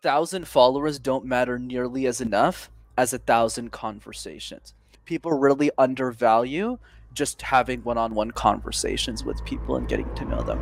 thousand followers don't matter nearly as enough as a thousand conversations. People really undervalue just having one on one conversations with people and getting to know them.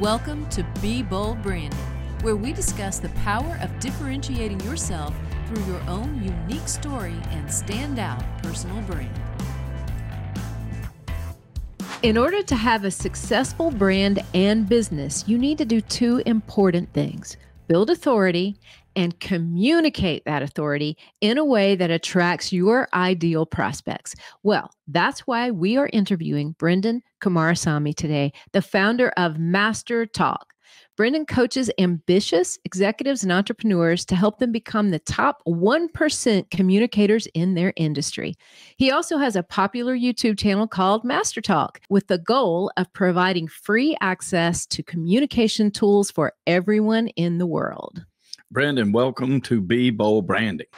Welcome to Be Bold Branding, where we discuss the power of differentiating yourself through your own unique story and standout personal brand. In order to have a successful brand and business, you need to do two important things build authority and communicate that authority in a way that attracts your ideal prospects. Well, that's why we are interviewing Brendan Kumarasamy today, the founder of Master Talk. Brendan coaches ambitious executives and entrepreneurs to help them become the top 1% communicators in their industry. He also has a popular YouTube channel called Master Talk with the goal of providing free access to communication tools for everyone in the world. Brendan, welcome to Be Bold Branding.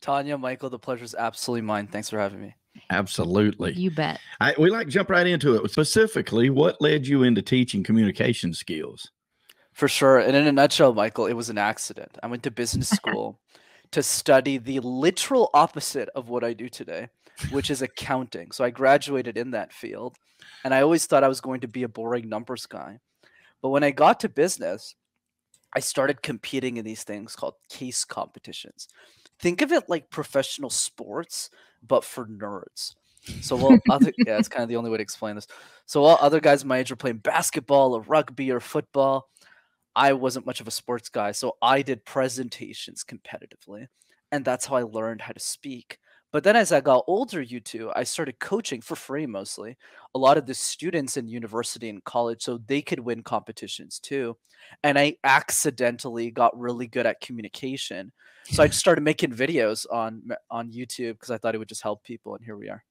Tanya, Michael, the pleasure is absolutely mine. Thanks for having me. Absolutely. You bet. I, we like to jump right into it. Specifically, what led you into teaching communication skills? For sure. And in a nutshell, Michael, it was an accident. I went to business school to study the literal opposite of what I do today, which is accounting. So I graduated in that field. And I always thought I was going to be a boring numbers guy. But when I got to business, I started competing in these things called case competitions. Think of it like professional sports, but for nerds. So while other yeah, it's kind of the only way to explain this. So while other guys my age were playing basketball or rugby or football, I wasn't much of a sports guy, so I did presentations competitively. And that's how I learned how to speak. But then as I got older, you two, I started coaching for free mostly. A lot of the students in university and college, so they could win competitions too. And I accidentally got really good at communication. So I just started making videos on on YouTube because I thought it would just help people, and here we are.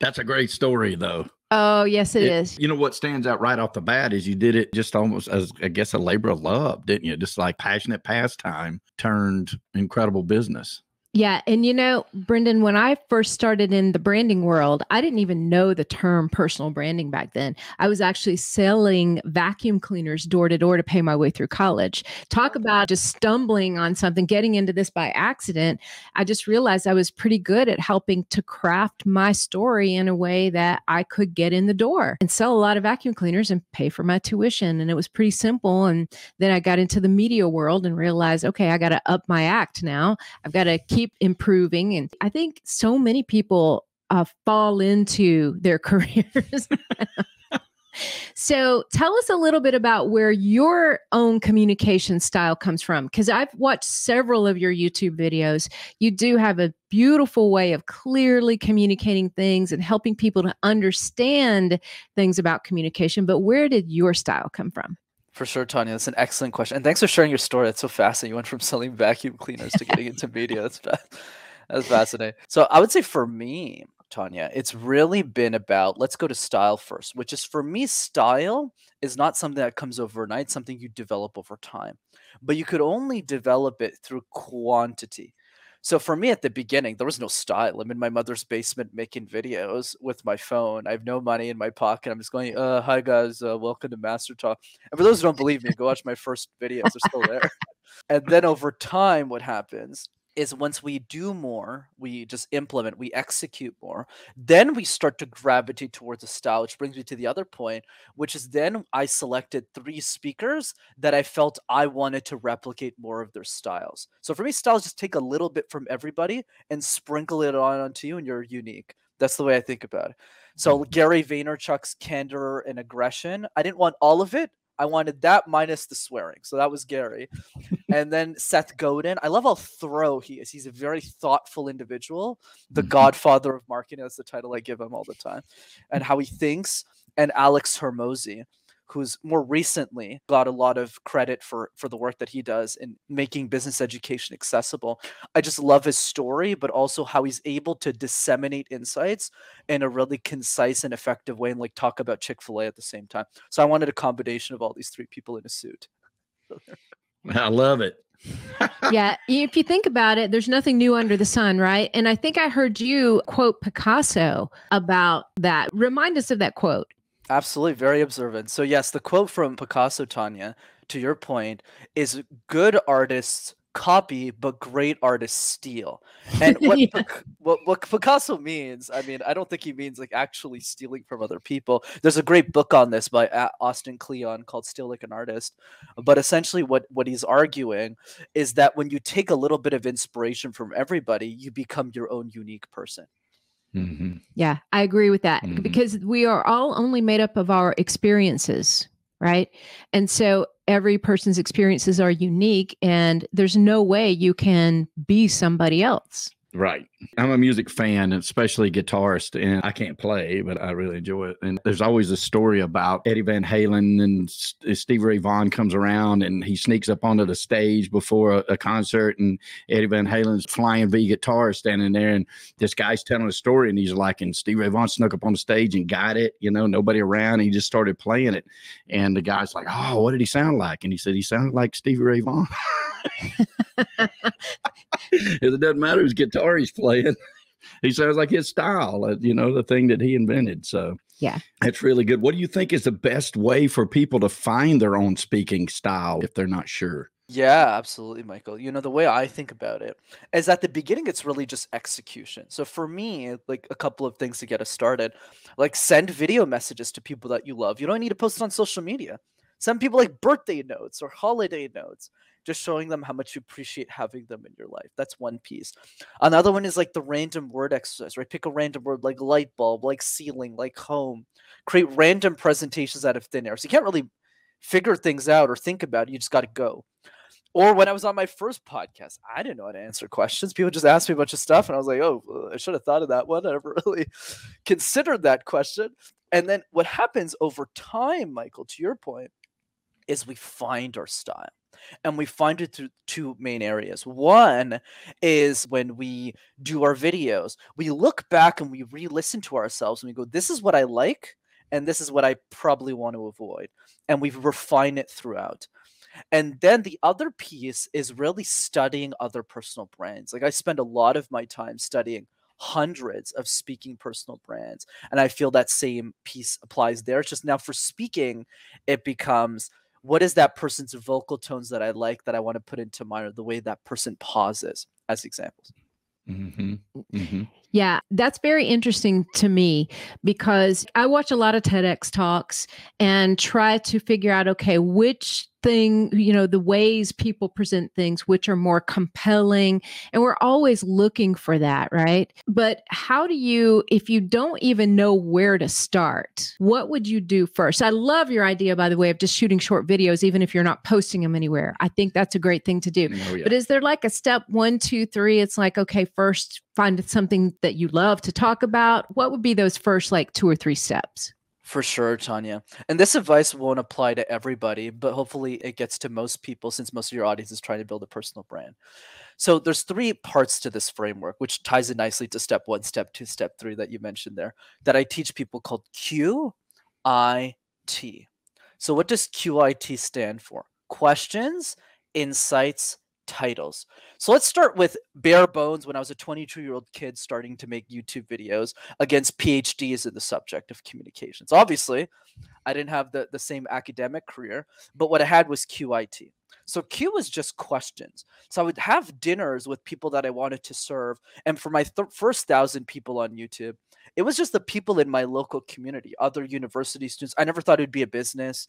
That's a great story, though. Oh, yes, it, it is. You know what stands out right off the bat is you did it just almost as, I guess, a labor of love, didn't you? Just like passionate pastime turned incredible business. Yeah. And you know, Brendan, when I first started in the branding world, I didn't even know the term personal branding back then. I was actually selling vacuum cleaners door to door to pay my way through college. Talk about just stumbling on something, getting into this by accident. I just realized I was pretty good at helping to craft my story in a way that I could get in the door and sell a lot of vacuum cleaners and pay for my tuition. And it was pretty simple. And then I got into the media world and realized, okay, I got to up my act now. I've got to keep improving. And I think so many people uh, fall into their careers. so tell us a little bit about where your own communication style comes from because i've watched several of your youtube videos you do have a beautiful way of clearly communicating things and helping people to understand things about communication but where did your style come from for sure, Tanya. That's an excellent question. And thanks for sharing your story. That's so fascinating. You went from selling vacuum cleaners to getting into media. That's, that's fascinating. So I would say for me, Tanya, it's really been about let's go to style first, which is for me, style is not something that comes overnight, something you develop over time. But you could only develop it through quantity. So for me at the beginning, there was no style. I'm in my mother's basement making videos with my phone. I have no money in my pocket. I'm just going, uh, hi guys, uh, welcome to Master Talk. And for those who don't believe me, go watch my first videos. They're still there. and then over time, what happens is once we do more, we just implement, we execute more, then we start to gravitate towards a style, which brings me to the other point, which is then I selected three speakers that I felt I wanted to replicate more of their styles. So for me, styles just take a little bit from everybody and sprinkle it on onto you, and you're unique. That's the way I think about it. So. Gary Vaynerchuk's candor and aggression, I didn't want all of it. I wanted that minus the swearing. So that was Gary. and then Seth Godin. I love how thorough he is. He's a very thoughtful individual, the mm-hmm. godfather of marketing. That's the title I give him all the time. And how he thinks. And Alex Hormozi who's more recently got a lot of credit for for the work that he does in making business education accessible. I just love his story, but also how he's able to disseminate insights in a really concise and effective way and like talk about Chick-fil-A at the same time. So I wanted a combination of all these three people in a suit. I love it. yeah, if you think about it, there's nothing new under the sun, right? And I think I heard you quote Picasso about that. Remind us of that quote. Absolutely, very observant. So yes, the quote from Picasso, Tanya, to your point, is good artists copy, but great artists steal. And what, Yeah. Pic- what what Picasso means, I mean, I don't think he means like actually stealing from other people. There's a great book on this by A- Austin Kleon called "Steal Like an Artist," but essentially, what what he's arguing is that when you take a little bit of inspiration from everybody, you become your own unique person. Hmm Yeah, I agree with that Mhm. because we are all only made up of our experiences, right? And so every person's experiences are unique, and there's no way you can be somebody else. Right. I'm a music fan, especially guitarist, and I can't play, but I really enjoy it. And there's always a story about Eddie Van Halen and S- Stevie Ray Vaughan comes around and he sneaks up onto the stage before a, a concert, and Eddie Van Halen's flying V guitar standing there, and this guy's telling a story, and he's like, and Steve Ray Vaughan snuck up on the stage and got it, you know, nobody around, and he just started playing it, and the guy's like, oh, what did he sound like? And he said he sounded like Stevie Ray Vaughan. it doesn't matter whose guitar he's playing. He sounds like his style, uh, you know, the thing that he invented. So, Yeah. that's really good. What do you think is the best way for people to find their own speaking style if they're not sure? Yeah, absolutely, Michael. You know, the way I think about it is at the beginning, it's really just execution. So for me, like a couple of things to get us started, like send video messages to people that you love. You don't need to post it on social media. Send people like birthday notes or holiday notes, just showing them how much you appreciate having them in your life. That's one piece. Another one is like the random word exercise, right? Pick a random word like light bulb, like ceiling, like home. Create random presentations out of thin air. So you can't really figure things out or think about it. You just got to go. Or when I was on my first podcast, I didn't know how to answer questions. People just asked me a bunch of stuff, and I was like, "Oh, uh, I should have thought of that one. I never really considered that question." And then what happens over time, Michael, to your point, is we find our style, and we find it through two main areas. One is when we do our videos, we look back and we re-listen to ourselves, and we go, "This is what I like." And this is what I probably want to avoid. And we refine it throughout. And then the other piece is really studying other personal brands. Like I spend a lot of my time studying hundreds of speaking personal brands. And I feel that same piece applies there. It's just now for speaking, it becomes what is that person's vocal tones that I like that I want to put into mine or the way that person pauses as examples. Mm-hmm. Mm-hmm. Yeah, that's very interesting to me because I watch a lot of TEDx talks and try to figure out okay, which thing, you know, the ways people present things, which are more compelling. And we're always looking for that, right? But how do you, if you don't even know where to start, what would you do first? I love your idea, by the way, of just shooting short videos, even if you're not posting them anywhere. I think that's a great thing to do. Oh, yeah. But is there like a step one, two, three? It's like, okay, first find something that you love to talk about. What would be those first like two or three steps? For sure, Tanya. And this advice won't apply to everybody, but hopefully it gets to most people since most of your audience is trying to build a personal brand. So there's three parts to this framework, which ties in nicely to step one, step two, step three that you mentioned there, that I teach people called Q I T. So what does QIT stand for? Questions, insights, titles. So let's start with bare bones when I was a 22 year old kid starting to make YouTube videos against PhDs in the subject of communications. Obviously, I didn't have the, the same academic career, but what I had was QIT. So Q was just questions. So I would have dinners with people that I wanted to serve. And for my th- first thousand people on YouTube, it was just the people in my local community, other university students. I never thought it would be a business.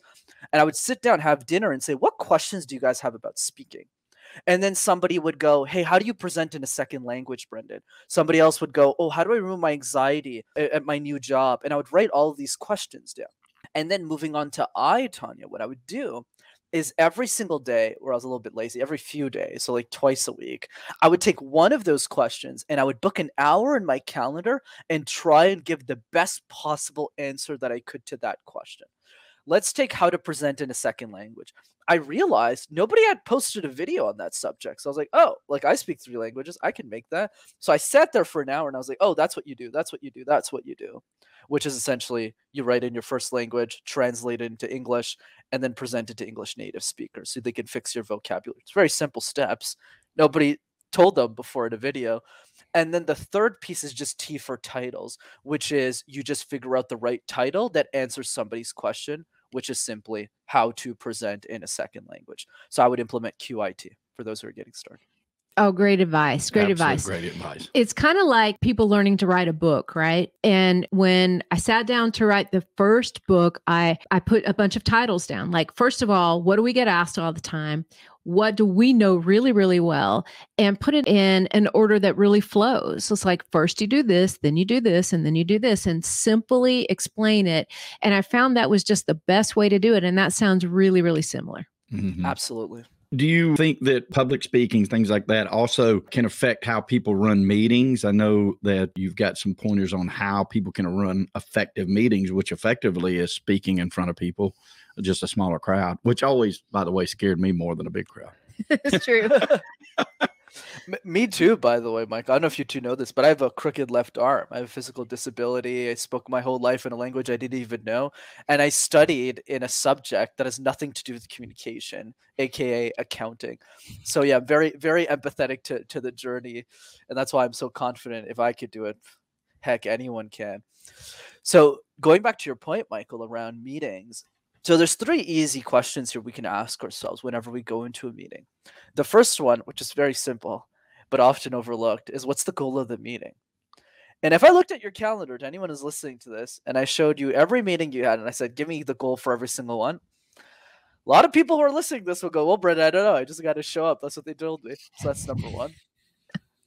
And I would sit down, have dinner, and say, What questions do you guys have about speaking? And then somebody would go, Hey, how do you present in a second language, Brendan? Somebody else would go, Oh, how do I remove my anxiety at my new job? And I would write all of these questions down. And then moving on to I, Tanya, what I would do is every single day, where I was a little bit lazy, every few days, so like twice a week, I would take one of those questions and I would book an hour in my calendar and try and give the best possible answer that I could to that question. Let's take how to present in a second language. I realized nobody had posted a video on that subject. So I was like, oh, like I speak three languages. I can make that. So I sat there for an hour and I was like, oh, that's what you do. That's what you do. That's what you do. Which is essentially you write in your first language, translate it into English, and then present it to English native speakers so they can fix your vocabulary. It's very simple steps. Nobody told them before in a video. And then the third piece is just T for titles, which is you just figure out the right title that answers somebody's question which is simply how to present in a second language. So I would implement QIT for those who are getting started. Oh, great advice. Great Absolute advice. Great advice. It's kind of like people learning to write a book, right? And when I sat down to write the first book, I I put a bunch of titles down. Like first of all, what do we get asked all the time? What do we know really really well? And put it in an order that really flows. So it's like first you do this, then you do this, and then you do this and simply explain it. And I found that was just the best way to do it and that sounds really really similar. Mhm. Absolutely. Do you think that public speaking, things like that, also can affect how people run meetings? I know that you've got some pointers on how people can run effective meetings, which effectively is speaking in front of people, just a smaller crowd, which always, by the way, scared me more than a big crowd. it's true. Me too, by the way, Mike. I don't know if you two know this, but I have a crooked left arm. I have a physical disability. I spoke my whole life in a language I didn't even know. And I studied in a subject that has nothing to do with communication, aka accounting. So yeah, very, very empathetic to, to the journey. And that's why I'm so confident if I could do it, heck, anyone can. So going back to your point, Michael, around meetings. So there's three easy questions here we can ask ourselves whenever we go into a meeting. The first one, which is very simple, but often overlooked, is what's the goal of the meeting? And if I looked at your calendar to anyone who's listening to this and I showed you every meeting you had and I said, give me the goal for every single one, a lot of people who are listening to this will go, Well, Brendan, I don't know. I just got to show up. That's what they told me. So that's number one.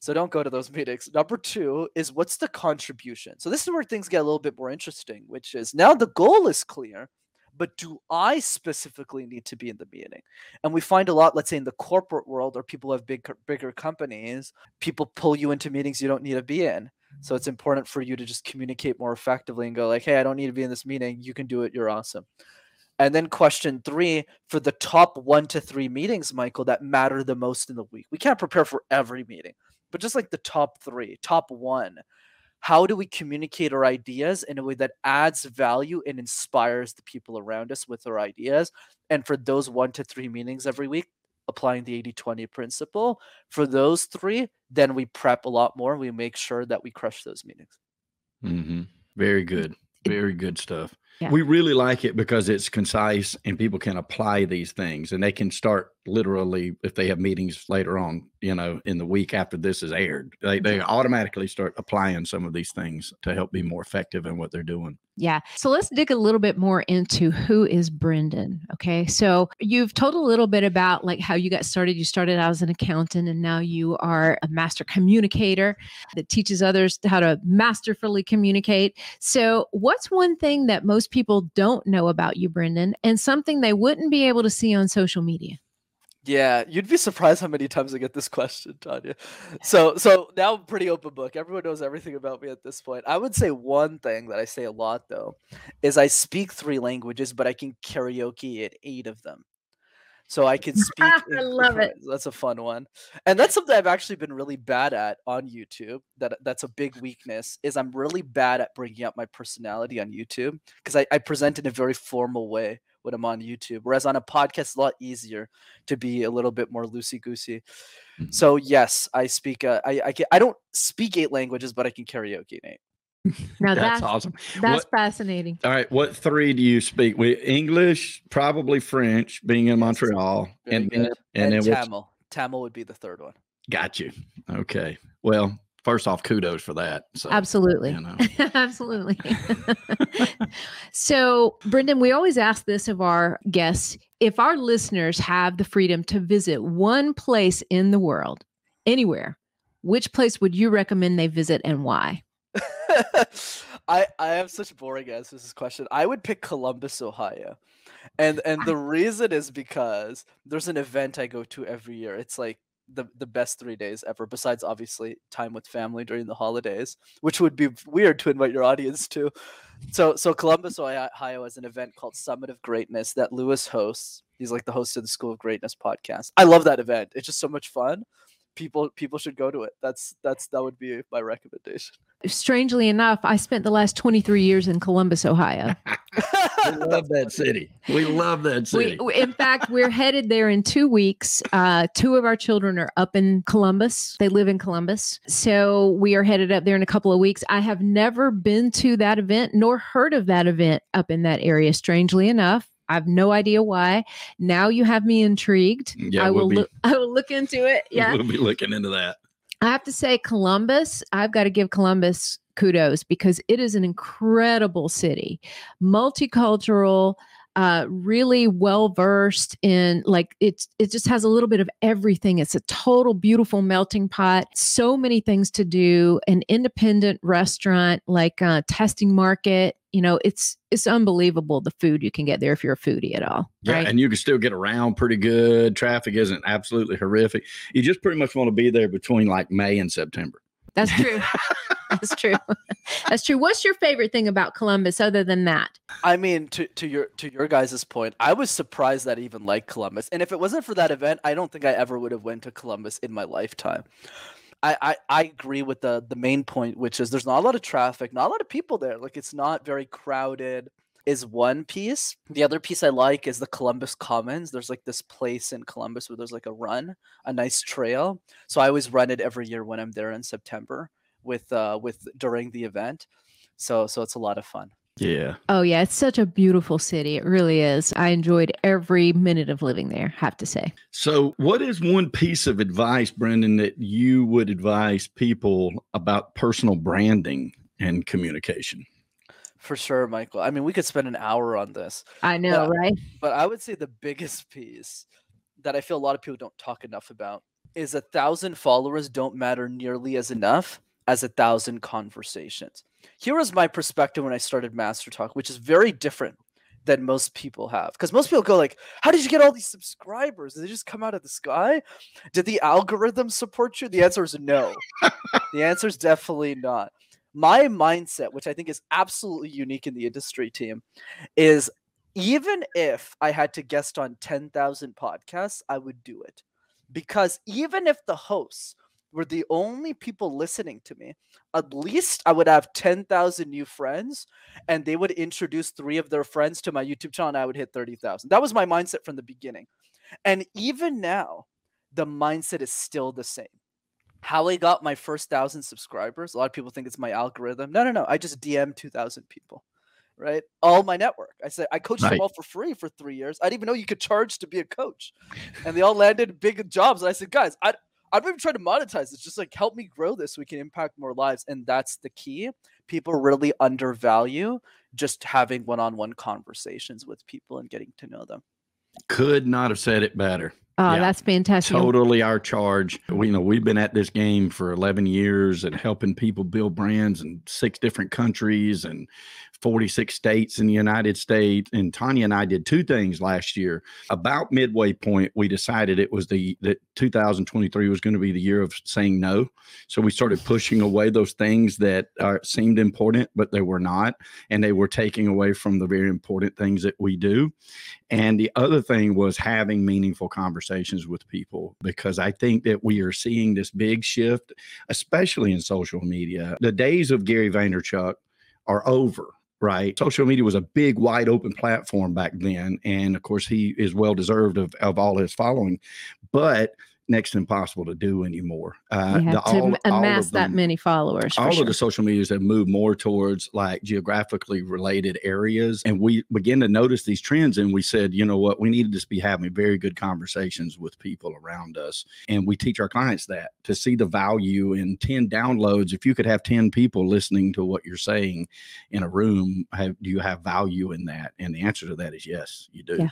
So don't go to those meetings. Number two is what's the contribution? So this is where things get a little bit more interesting, which is now the goal is clear, but do I specifically need to be in the meeting? And we find a lot, let's say in the corporate world or people have big bigger companies, people pull you into meetings you don't need to be in. So it's important for you to just communicate more effectively and go like, "Hey, I don't need to be in this meeting. You can do it. You're awesome." And then question 3 for the top 1 to 3 meetings, Michael, that matter the most in the week. We can't prepare for every meeting, but just like the top 3, top 1 how do we communicate our ideas in a way that adds value and inspires the people around us with our ideas and for those one to three meetings every week applying the 80-20 principle for those three then we prep a lot more we make sure that we crush those meetings hmm Very good. Very good stuff. Yeah. We really like it because it's concise and people can apply these things and they can start literally if they have meetings later on, you know, in the week after this is aired. They, they automatically start applying some of these things to help be more effective in what they're doing. Yeah. So let's dig a little bit more into who is Brendan. Okay. So you've told a little bit about like how you got started. You started out as an accountant and now you are a master communicator that teaches others how to masterfully communicate. So what's one thing that most people don't know about you, Brendan, and something they wouldn't be able to see on social media? Yeah, you'd be surprised how many times I get this question, Tanya. So, so now I'm pretty open book. Everyone knows everything about me at this point. I would say one thing that I say a lot though is I speak three languages, but I can karaoke at eight of them. So I can speak. I love it. That's a fun one, and that's something I've actually been really bad at on YouTube. That that's a big weakness. Is I'm really bad at bringing up my personality on YouTube because I, I present in a very formal way when I'm on YouTube. Whereas on a podcast, it's a lot easier to be a little bit more loosey goosey. Mhm. So yes, I speak. Uh, I I, can, I don't speak eight languages, but I can karaoke in eight. Now That's, that's awesome. that's What- fascinating. All right. What three do you speak? We English, probably French, being in Montreal. And, and, And, and then Tamil. Tamil would be the third one. got you. Okay. Well, first off, kudos for that. So, Absolutely. you know. Absolutely. so, Brendan, we always ask this of our guests if our listeners have the freedom to visit one place in the world, anywhere, which place would you recommend they visit and why? I I have such boring answers to this question. I would pick Columbus, Ohio. And and the reason is because there's an event I go to every year. It's like the the best 3 days ever besides obviously time with family during the holidays, which would be weird to invite your audience to. So so Columbus, Ohio Ohio has an event called Summit of Greatness that Lewis hosts. He's like the host of the School of Greatness podcast. I love that event. It's just so much fun. People people should go to it. That's that's that would be my recommendation. Strangely enough, I spent the last 23 years in Columbus, Ohio. we love that city. We love that city. w- in fact, we're headed there in two weeks. Uh, two of our children are up in Columbus. They live in Columbus. So we are headed up there in a couple of weeks. I have never been to that event nor heard of that event up in that area, strangely enough. I have no idea why. Now you have me intrigued. Yeah, I we'll will be- look I will look into it. Yeah. We'll be looking into that. I have to say, Columbus, I've got to give Columbus kudos because it is an incredible city, multicultural, uh, really well versed in like it's it just has a little bit of everything. It's a total beautiful melting pot. So many things to do. An independent restaurant, like a testing market. You know, it's it's unbelievable the food you can get there if you're a foodie at all. Yeah, right? and you can still get around pretty good. Traffic isn't absolutely horrific. You just pretty much want to be there between like May and September. That's true. That's true. That's true. What's your favorite thing about Columbus other than that? I mean, to, to your to your guys' point, I was surprised that I even like Columbus. And if it wasn't for that event, I don't think I ever would have went to Columbus in my lifetime. I, I, I agree with the the main point, which is there's not a lot of traffic, not a lot of people there. Like it's not very crowded. Is one piece. The other piece I like is the Columbus Commons. There's like this place in Columbus where there's like a run, a nice trail. So I always run it every year when I'm there in September with uh with during the event. So so it's a lot of fun. Yeah. Oh yeah, it's such a beautiful city. It really is. I enjoyed every minute of living there, have to say. So, what is one piece of advice, Brendan, that you would advise people about personal branding and communication? For sure, Michael. I mean, we could spend an hour on this, I know, Yeah. right? but I would say the biggest piece that I feel a lot of people don't talk enough about is a thousand followers don't matter nearly as enough as a thousand conversations. Here was my perspective when I started Master Talk, which is very different than most people have. Because most people go like, "How did you get all these subscribers? Did they just come out of the sky? Did the algorithm support you?" The answer is no. the answer is definitely not. My mindset, which I think is absolutely unique in the industry team, is even if I had to guest on 10,000 podcasts, I would do it. Because even if the hosts were the only people listening to me, at least I would have 10,000 new friends and they would introduce three of their friends to my YouTube channel and I would hit 30,000. That was my mindset from the beginning. And even now, the mindset is still the same. How I got my first thousand subscribers, a lot of people think it's my algorithm. No, no, no. I just DM 2,000 people right? All my network. I said I coached Right. them all for free for three years. I didn't even know you could charge to be a coach, and they all landed big jobs. And I said, guys, I I'm not even trying to monetize this. Just like help me grow this, so we can impact more lives, and that's the key. People really undervalue just having one-on-one conversations with people and getting to know them. Could not have said it better. Oh, Yeah. that's fantastic. Totally our charge. We you know we've been at this game for 11 years and helping people build brands in six different countries and 46 states in the United States. And Tanya and I did two things last year. About midway point, we decided it was the that 2023 was going to be the year of saying no. So we started pushing away those things that are, seemed important, but they were not, and they were taking away from the very important things that we do. And the other thing was having meaningful conversations with people because I think that we are seeing this big shift, especially in social media. The days of Gary Vaynerchuk are over. Right. Social media was a big, wide open platform back then. And of course, he is well deserved of, of all his following, but next to impossible to do anymore. Uh, you the- to all- all amass of that many followers. All sure. of the social medias have moved more towards like geographically related areas and we begin to notice these trends and we said you know what we need to just be having very good conversations with people around us and we teach our clients that to see the value in 10 downloads if you could have 10 people listening to what you're saying in a room have do you have value in that and the answer to that is yes you do Yeah.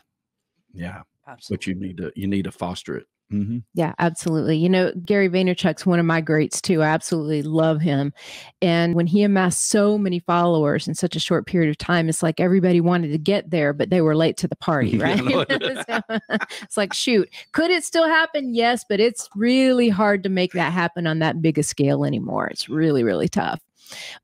yeah Absolutely. but you need to you need to foster it hmm Yeah, absolutely. You know, Gary Vaynerchuk's one of my greats too. I absolutely love him. And when he amassed so many followers in such a short period of time, it's like everybody wanted to get there, but they were late to the party, right? So, it's like, shoot, could it still happen? Yes, but it's really hard to make that happen on that big a scale anymore. It's really, really tough.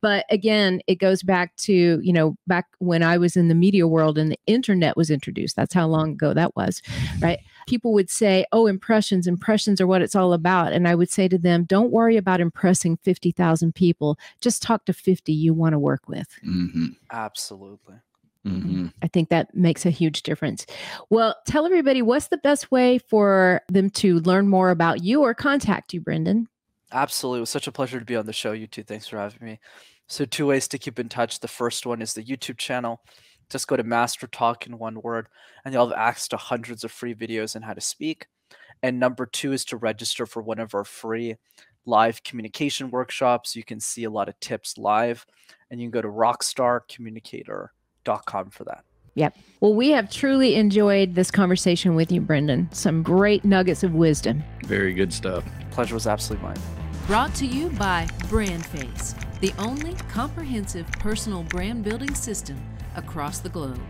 But again, it goes back to, you know, back when I was in the media world and the internet was introduced. That's how long ago that was, right? People would say, Oh, impressions, impressions are what it's all about. And I would say to them, Don't worry about impressing 50,000 people. Just talk to 50 you want to work with. hmm Absolutely. hmm I think that makes a huge difference. Well, tell everybody what's the best way for them to learn more about you or contact you, Brendan? Absolutely. It was such a pleasure to be on the show, you two. Thanks for having me. So, two ways to keep in touch. The first one is the YouTube channel. Just go to Master Talk in one word, and you'll have access to hundreds of free videos on how to speak. And number two is to register for one of our free live communication workshops. You can see a lot of tips live, and you can go to rockstarcommunicator.com for that. Yep. Well, we have truly enjoyed this conversation with you, Brendan. Some great nuggets of wisdom. Very good stuff. Pleasure was absolutely mine. Brought to you by BrandFace, the only comprehensive personal brand building system across the globe.